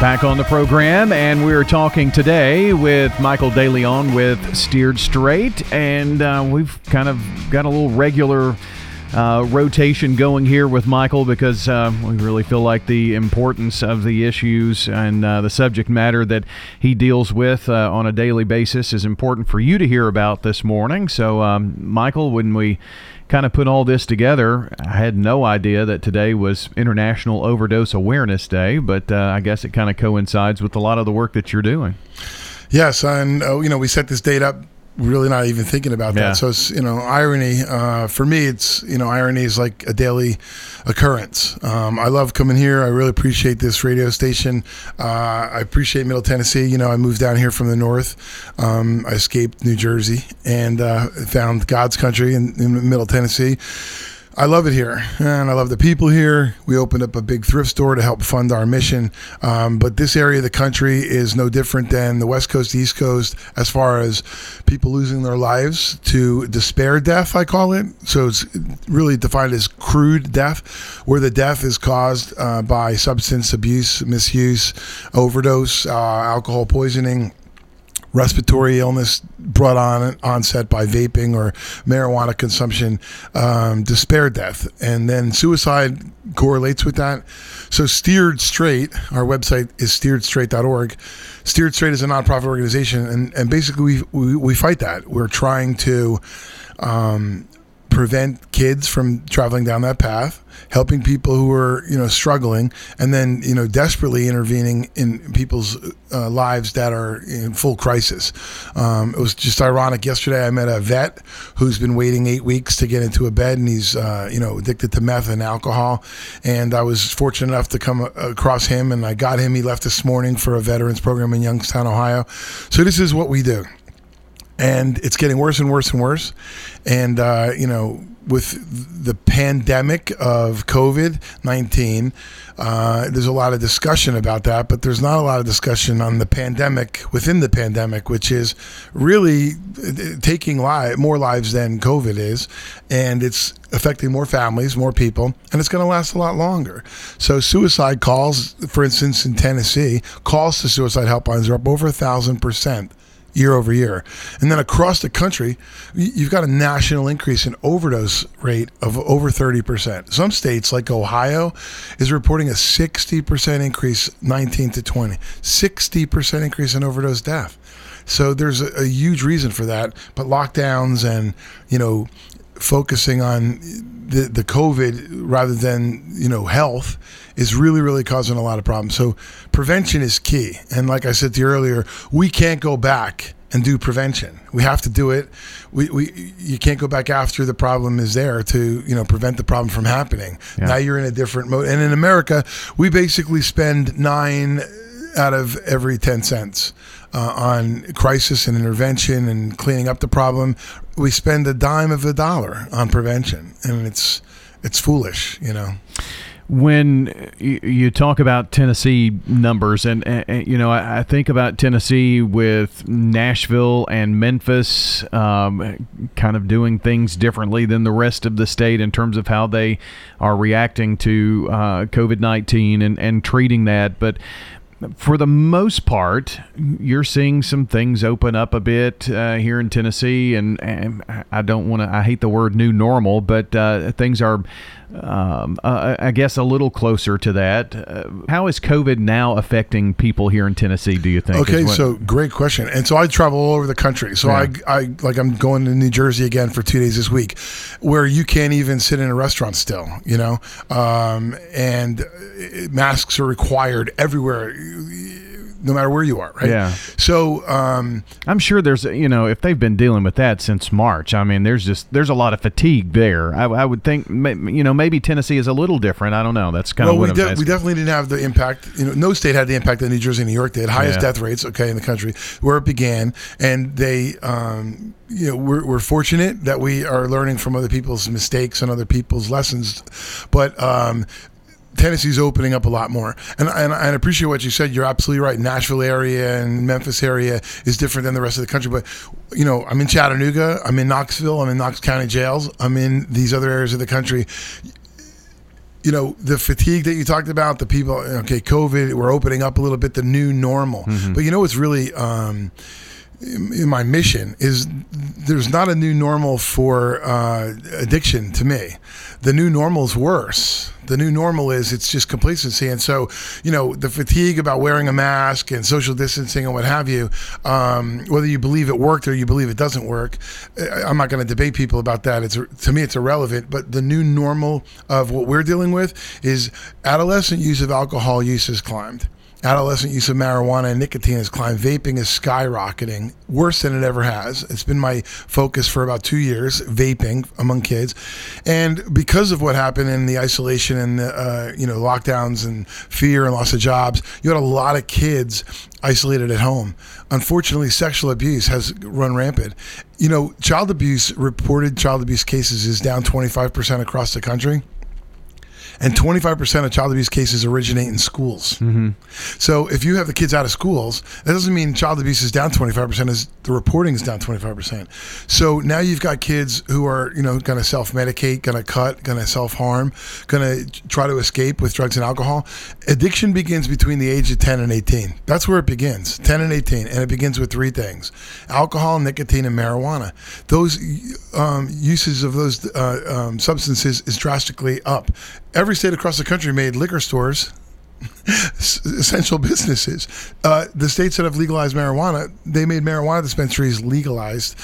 Back on the program, and we're talking today with Michael DeLeon with Steered Straight, and uh, we've kind of got a little regular uh, rotation going here with Michael because uh, we really feel like the importance of the issues and uh, the subject matter that he deals with uh, on a daily basis is important for you to hear about this morning. So, um, Michael, when we kind of put all this together, I had no idea that today was International Overdose Awareness Day, but uh, I guess it kind of coincides with a lot of the work that you're doing. Yes, and uh, you know we set this date up really not even thinking about Yeah. that. So it's you know irony uh, for me. It's you know irony is like a daily occurrence. Um, I love coming here. I really appreciate this radio station. Uh, I appreciate Middle Tennessee. You know I moved down here from the north. Um, I escaped New Jersey and uh, found God's country in, in Middle Tennessee. I love it here, and I love the people here. We opened up a big thrift store to help fund our mission. Um, but this area of the country is no different than the West Coast, East Coast, as far as people losing their lives to despair death, I call it. So it's really defined as crude death, where the death is caused uh, by substance abuse, misuse, overdose, uh, alcohol poisoning respiratory illness brought on onset by vaping or marijuana consumption, um, despair death, and then suicide correlates with that. So Steered Straight, our website is steeredstraight.org. Steered Straight is a nonprofit organization, and, and basically we, we we fight that. We're trying to um, prevent kids from traveling down that path, helping people who are you know struggling, and then you know desperately intervening in people's uh, lives that are in full crisis. Um, it was just ironic. Yesterday, I met a vet who's been waiting eight weeks to get into a bed, and he's uh, you know addicted to meth and alcohol. And I was fortunate enough to come across him, and I got him. He left this morning for a veterans program in Youngstown, Ohio. So this is what we do and it's getting worse and worse and worse. And uh, you know, with the pandemic of COVID nineteen, uh, there's a lot of discussion about that, but there's not a lot of discussion on the pandemic within the pandemic, which is really uh, taking more lives than COVID is, and it's affecting more families, more people, and it's going to last a lot longer. So, suicide calls, for instance, in Tennessee, calls to suicide helplines are up over a thousand percent year over year. And then across the country, you've got a national increase in overdose rate of over 30%. Some states like Ohio is reporting a 60% increase 19 to 20. 60% increase in overdose death. So there's a, a huge reason for that, but lockdowns and, you know, focusing on the the COVID rather than you know health is really really causing a lot of problems. So prevention is key. And like I said to you earlier, we can't go back and do prevention. We have to do it. We, we you can't go back after the problem is there to you know prevent the problem from happening. Now you're in a different mode. And in America, we basically spend nine out of every 10 cents uh, on crisis and intervention and cleaning up the problem. We spend a dime of a dollar on prevention, and it's it's foolish, you know. when you, talk about Tennessee numbers, and, and, you know, I, I think about Tennessee with Nashville and Memphis, um, kind of doing things differently than the rest of the state in terms of how they are reacting to uh, COVID nineteen and and treating that, but. For the most part, you're seeing some things open up a bit uh, here in Tennessee, and, and I don't want to. I hate the word "new normal," but uh, things are um, uh, I guess a little closer to that. Uh, how is COVID now affecting people here in Tennessee? Do you think? Okay, what- so great question. And so I travel all over the country. So Yeah. I, I like I'm going to New Jersey again for two days this week, where you can't even sit in a restaurant still. You know, um, and uh, masks are required everywhere. No matter where you are, right? Yeah. So um, I'm sure there's, you know, if they've been dealing with that since March, I mean, there's just there's a lot of fatigue there. I, I would think, you know, maybe Tennessee is a little different. I don't know. That's kind well, of what we, de- we definitely didn't have the impact. You know, no state had the impact that New Jersey and New York did. Highest Yeah. death rates, okay, in the country, where it began, and they, um, you know, we're, we're fortunate that we are learning from other people's mistakes and other people's lessons, but. Um, Tennessee's opening up a lot more, and, and I appreciate what you said. You're absolutely right. Nashville area and Memphis area is different than the rest of the country. But you know, I'm in Chattanooga, I'm in Knoxville, I'm in Knox County jails, I'm in these other areas of the country. You know the fatigue that you talked about the people okay covid we're opening up a little bit the new normal. But you know what's really um in my mission is there's not a new normal for uh, addiction to me. The new normal is worse. The new normal is it's just complacency, and so you know the fatigue about wearing a mask and social distancing and what have you. Um, whether you believe it worked or you believe it doesn't work, I'm not going to debate people about that. It's to me it's irrelevant. But the new normal of what we're dealing with is adolescent use of alcohol use has climbed. Adolescent use of marijuana and nicotine has climbed. Vaping is skyrocketing, worse than it ever has. It's been my focus for about two years, vaping among kids, and because of what happened in the isolation and the uh, you know lockdowns and fear and loss of jobs, you had a lot of kids isolated at home. Unfortunately, sexual abuse has run rampant. You know, child abuse reported child abuse cases is down 25% across the country and 25% of child abuse cases originate in schools. So if you have the kids out of schools, that doesn't mean child abuse is down 25%, is the reporting is down 25%. So now you've got kids who are, you know, going to self-medicate, going to cut, going to self-harm, going to try to escape with drugs and alcohol. Addiction begins between the age of 10 and 18. That's where it begins, 10 and 18, and it begins with three things: alcohol, nicotine, and marijuana. Those um, uses of those uh, um, substances is drastically up. Every state across the country made liquor stores essential businesses. Uh, the states that have legalized marijuana, they made marijuana dispensaries legalized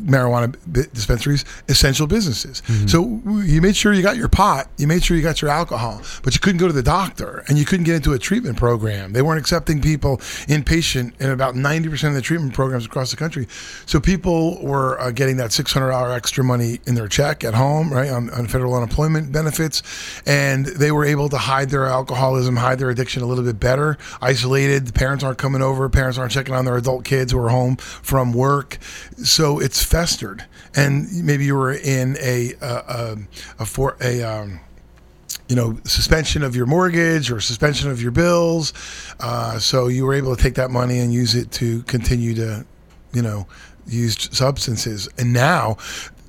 marijuana dispensaries essential businesses. So you made sure you got your pot, you made sure you got your alcohol, but you couldn't go to the doctor and you couldn't get into a treatment program. They weren't accepting people inpatient in about 90% of the treatment programs across the country. So people were uh, getting that $600 extra money in their check at home, right, on, on federal unemployment benefits. And they were able to hide their alcoholism, hide their addiction a little bit better, isolated. The parents aren't coming over, parents aren't checking on their adult kids who are home from work. So it's festered. And maybe you were in a, a, a, a, for, a um, you know, suspension of your mortgage or suspension of your bills. Uh, so you were able to take that money and use it to continue to, you know, use substances. And now,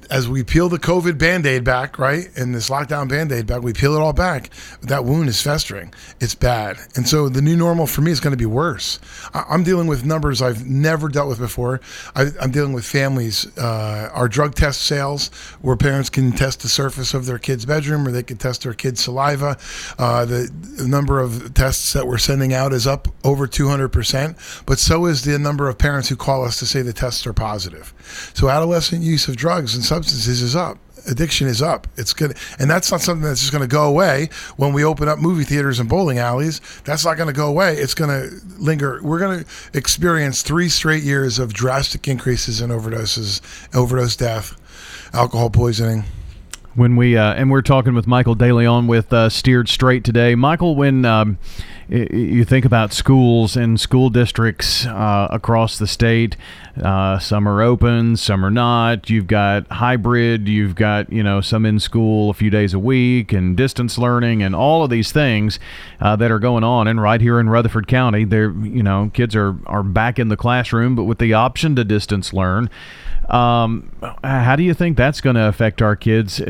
as we peel the COVID band aid back, right, and this lockdown band aid back, we peel it all back. That wound is festering. It's bad. And so the new normal for me is going to be worse. I- I'm dealing with numbers I've never dealt with before. I, I'm dealing with families. Uh, our drug test sales, where parents can test the surface of their kid's bedroom or they can test their kid's saliva. Uh, the, the number of tests that we're sending out is up over 200%, but so is the number of parents who call us to say the tests are positive. So adolescent use of drugs and substances is up. Addiction is up. It's good, and that's not something that's just going to go away when we open up movie theaters and bowling alleys. That's not going to go away. It's going to linger. We're going to experience three straight years of drastic increases in overdoses, overdose death, alcohol poisoning. When we uh, and we're talking with Michael DeLeon with uh, Steered Straight today. Michael, when um, you think about schools and school districts uh, across the state, uh, some are open, some are not. You've got hybrid, you've got you know some in school a few days a week, and distance learning, and all of these things uh, that are going on. And right here in Rutherford County, they're you know kids are are back in the classroom, but with the option to distance learn. Um, how do you think that's going to affect our kids?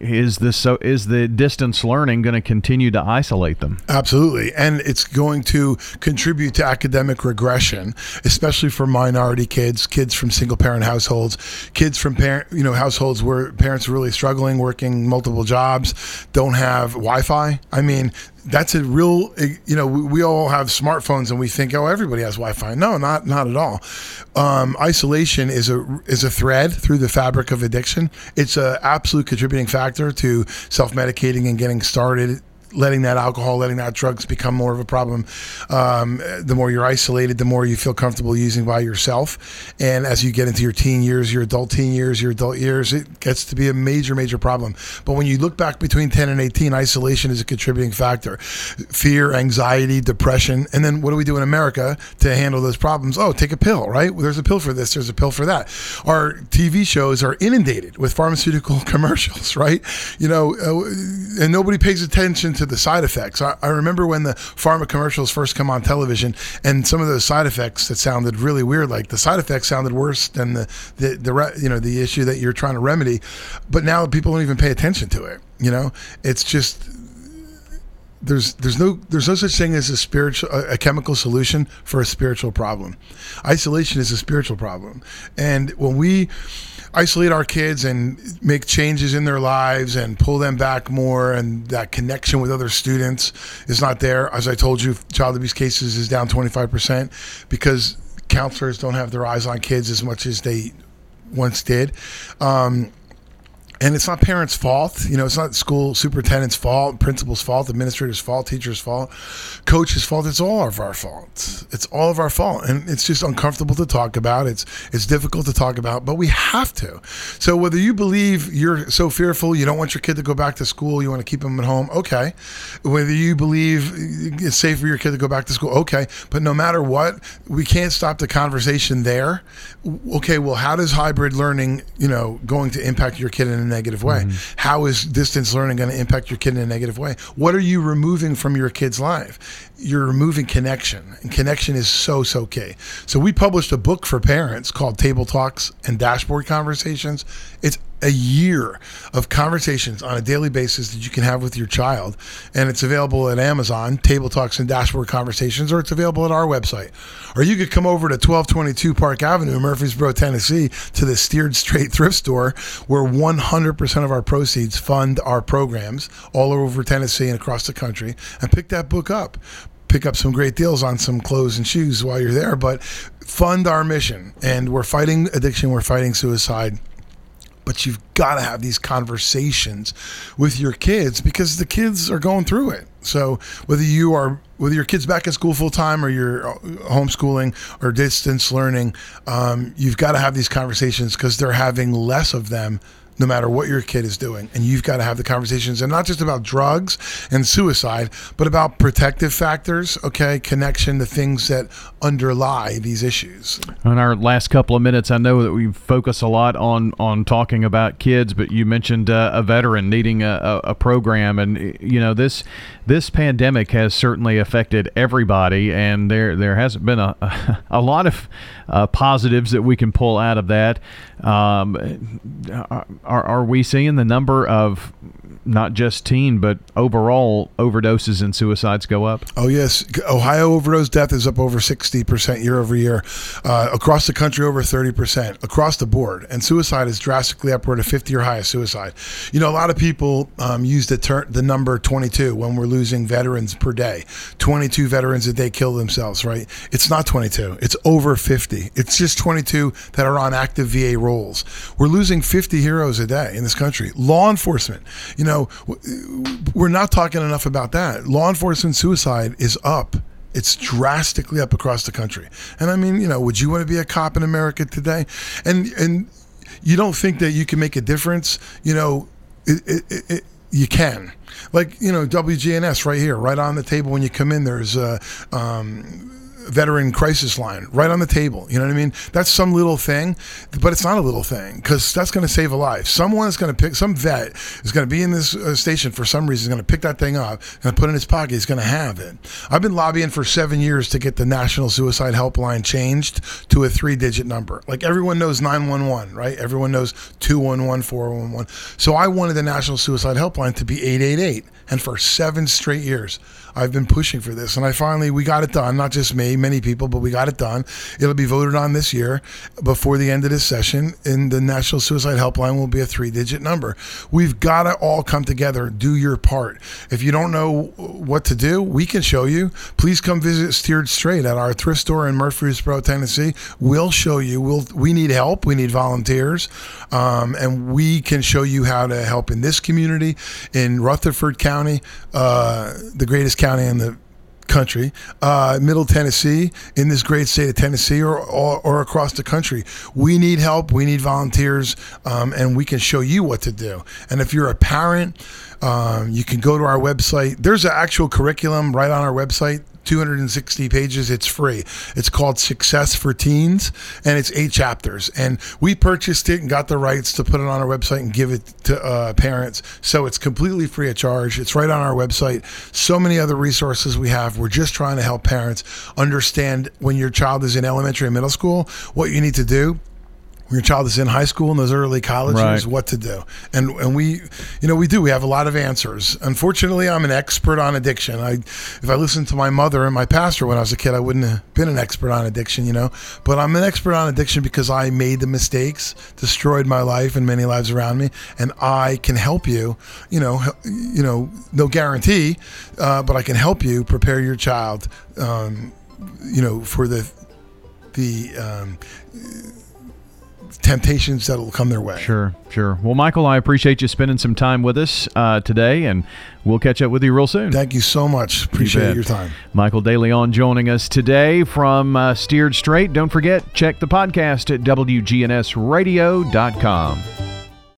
Is this so? Is the distance learning going to continue to isolate them? Absolutely. And it's going to contribute to academic regression, especially for minority kids, kids from single parent households, kids from parent, you know, households where parents are really struggling, working multiple jobs, don't have Wi-Fi. I mean, that's a real, you know, we, we all have smartphones and we think, oh, everybody has Wi-Fi. No, not not at all. Um, isolation is a is a thread through the fabric of addiction. It's an absolute contributing factor to self-medicating and getting started letting that alcohol, letting that drugs become more of a problem. Um, the more you're isolated, the more you feel comfortable using by yourself. And as you get into your teen years, your adult teen years, your adult years, it gets to be a major, major problem. But when you look back between 10 and 18, isolation is a contributing factor. Fear, anxiety, depression. And then what do we do in America to handle those problems? Oh, take a pill, right? There's a pill for this, there's a pill for that. Our TV shows are inundated with pharmaceutical commercials, right? You know, uh, and nobody pays attention to the side effects. I, I remember when the pharma commercials first come on television, and some of those side effects that sounded really weird, like the side effects sounded worse than the the, the you know the issue that you're trying to remedy. But now people don't even pay attention to it. You know, it's just there's there's no there's no such thing as a spiritual a, chemical solution for a spiritual problem. Isolation is a spiritual problem, and when we isolate our kids and make changes in their lives and pull them back more, and that connection with other students is not there. As I told you, child abuse cases is down 25 percent because counselors don't have their eyes on kids as much as they once did. Um, and it's not parents' fault. You know, it's not school superintendent's fault, principal's fault, administrator's fault, teacher's fault, coach's fault. It's all of our fault. It's all of our fault, and it's just uncomfortable to talk about. It's it's difficult to talk about, but we have to. So whether you believe you're so fearful, you don't want your kid to go back to school, you want to keep them at home, okay. Whether you believe it's safe for your kid to go back to school, okay. But no matter what, we can't stop the conversation there. Okay, well, how does hybrid learning, you know, going to impact your kid in a negative way? Mm-hmm. How is distance learning going to impact your kid in a negative way? What are you removing from your kid's life? You're removing connection, and connection is so so key. So we published a book for parents called Table Talks and Dashboard Conversations. It's a year of conversations on a daily basis that you can have with your child. And it's available at Amazon, Table Talks and Dashboard Conversations, or it's available at our website. Or you could come over to 1222 Park Avenue, Murfreesboro, Tennessee, to the Steered Straight Thrift Store, where 100% of our proceeds fund our programs all over Tennessee and across the country, and pick that book up pick up some great deals on some clothes and shoes while you're there, but fund our mission. And we're fighting addiction, we're fighting suicide but you've got to have these conversations with your kids because the kids are going through it. So whether you are whether your kids back at school full time or you're uh, homeschooling or distance learning, um, you've got to have these conversations because they're having less of them no matter what your kid is doing. And you've got to have the conversations and not just about drugs and suicide, but about protective factors, okay, connection, the things that underlie these issues. In our last couple of minutes, I know that we focus a lot on, on talking about kids, but you mentioned uh, a veteran needing a, a, program. And, you know, this this pandemic has certainly affected everybody, and there, there hasn't been a, a lot of uh, positives that we can pull out of that. Um, are, are we seeing the number of not just teen, but overall overdoses and suicides go up? Oh, yes. Ohio overdose death is up over 60% year over year. Uh, across the country, over 30%. Across the board. And suicide is drastically upward of 50 or higher suicide. You know, a lot of people um, use the, ter- the number 22 when we're losing veterans per day. 22 veterans a day kill themselves, right? It's not 22. It's over 50. It's just 22 that are on active VA rolls. We're losing 50 heroes a day in this country. Law enforcement, you know, know, we're not talking enough about that. Law enforcement suicide is up. It's drastically up across the country. And I mean, you know, would you want to be a cop in America today? And and you don't think that you can make a difference? You know, it, it, it, you can. Like you know, WGNS right here, right on the table when you come in. There's uh, um, veteran crisis line right on the table. You know what I mean? That's some little thing, but it's not a little thing because that's going to save a life. Someone is going to pick, some vet is going to be in this uh, station for some reason, is going to pick that thing up, and put it in his pocket. He's going to have it. I've been lobbying for seven years to get the National Suicide Helpline changed to a three digit number. Like everyone knows 911, right? Everyone knows 211, 411. So I wanted the National Suicide Helpline to be 888. And for seven straight years, I've been pushing for this. And I finally, we got it done, not just me many people, but we got it done. It'll be voted on this year before the end of this session. And the National Suicide Helpline will be a three digit number. We've got to all come together, do your part. If you don't know what to do, we can show you. Please come visit Steered Straight at our thrift store in Murfreesboro, Tennessee. We'll show you. We'll we need help. We need volunteers, um, and we can show you how to help in this community in Rutherford County, uh, the greatest county in the country, uh, Middle Tennessee, in this great state of Tennessee, or, or, or across the country. We need help. We need volunteers, um, and we can show you what to do. And if you're a parent, um, you can go to our website. There's an actual curriculum right on our website 260 pages. It's free. It's called Success for Teens, and it's eight chapters. And we purchased it and got the rights to put it on our website and give it to uh, parents. So it's completely free of charge. It's right on our website. So many other resources we have. We're just trying to help parents understand when your child is in elementary and middle school what you need to do when your child is in high school and those early college Right. years, what to do. And and we, you know, we do. We have a lot of answers. Unfortunately, I'm an expert on addiction. I, if I listened to my mother and my pastor when I was a kid, I wouldn't have been an expert on addiction, you know. But I'm an expert on addiction because I made the mistakes, destroyed my life and many lives around me, and I can help you. You know, you know, no guarantee, uh, but I can help you prepare your child. Um, you know, for the the um, temptations that'll come their way. Sure, sure. Well, Michael, I appreciate you spending some time with us uh, today, and we'll catch up with you real soon. Thank you so much. Appreciate bet. your time. Michael DeLeon joining us today from uh, Steered Straight. Don't forget, check the podcast at WGNSradio.com.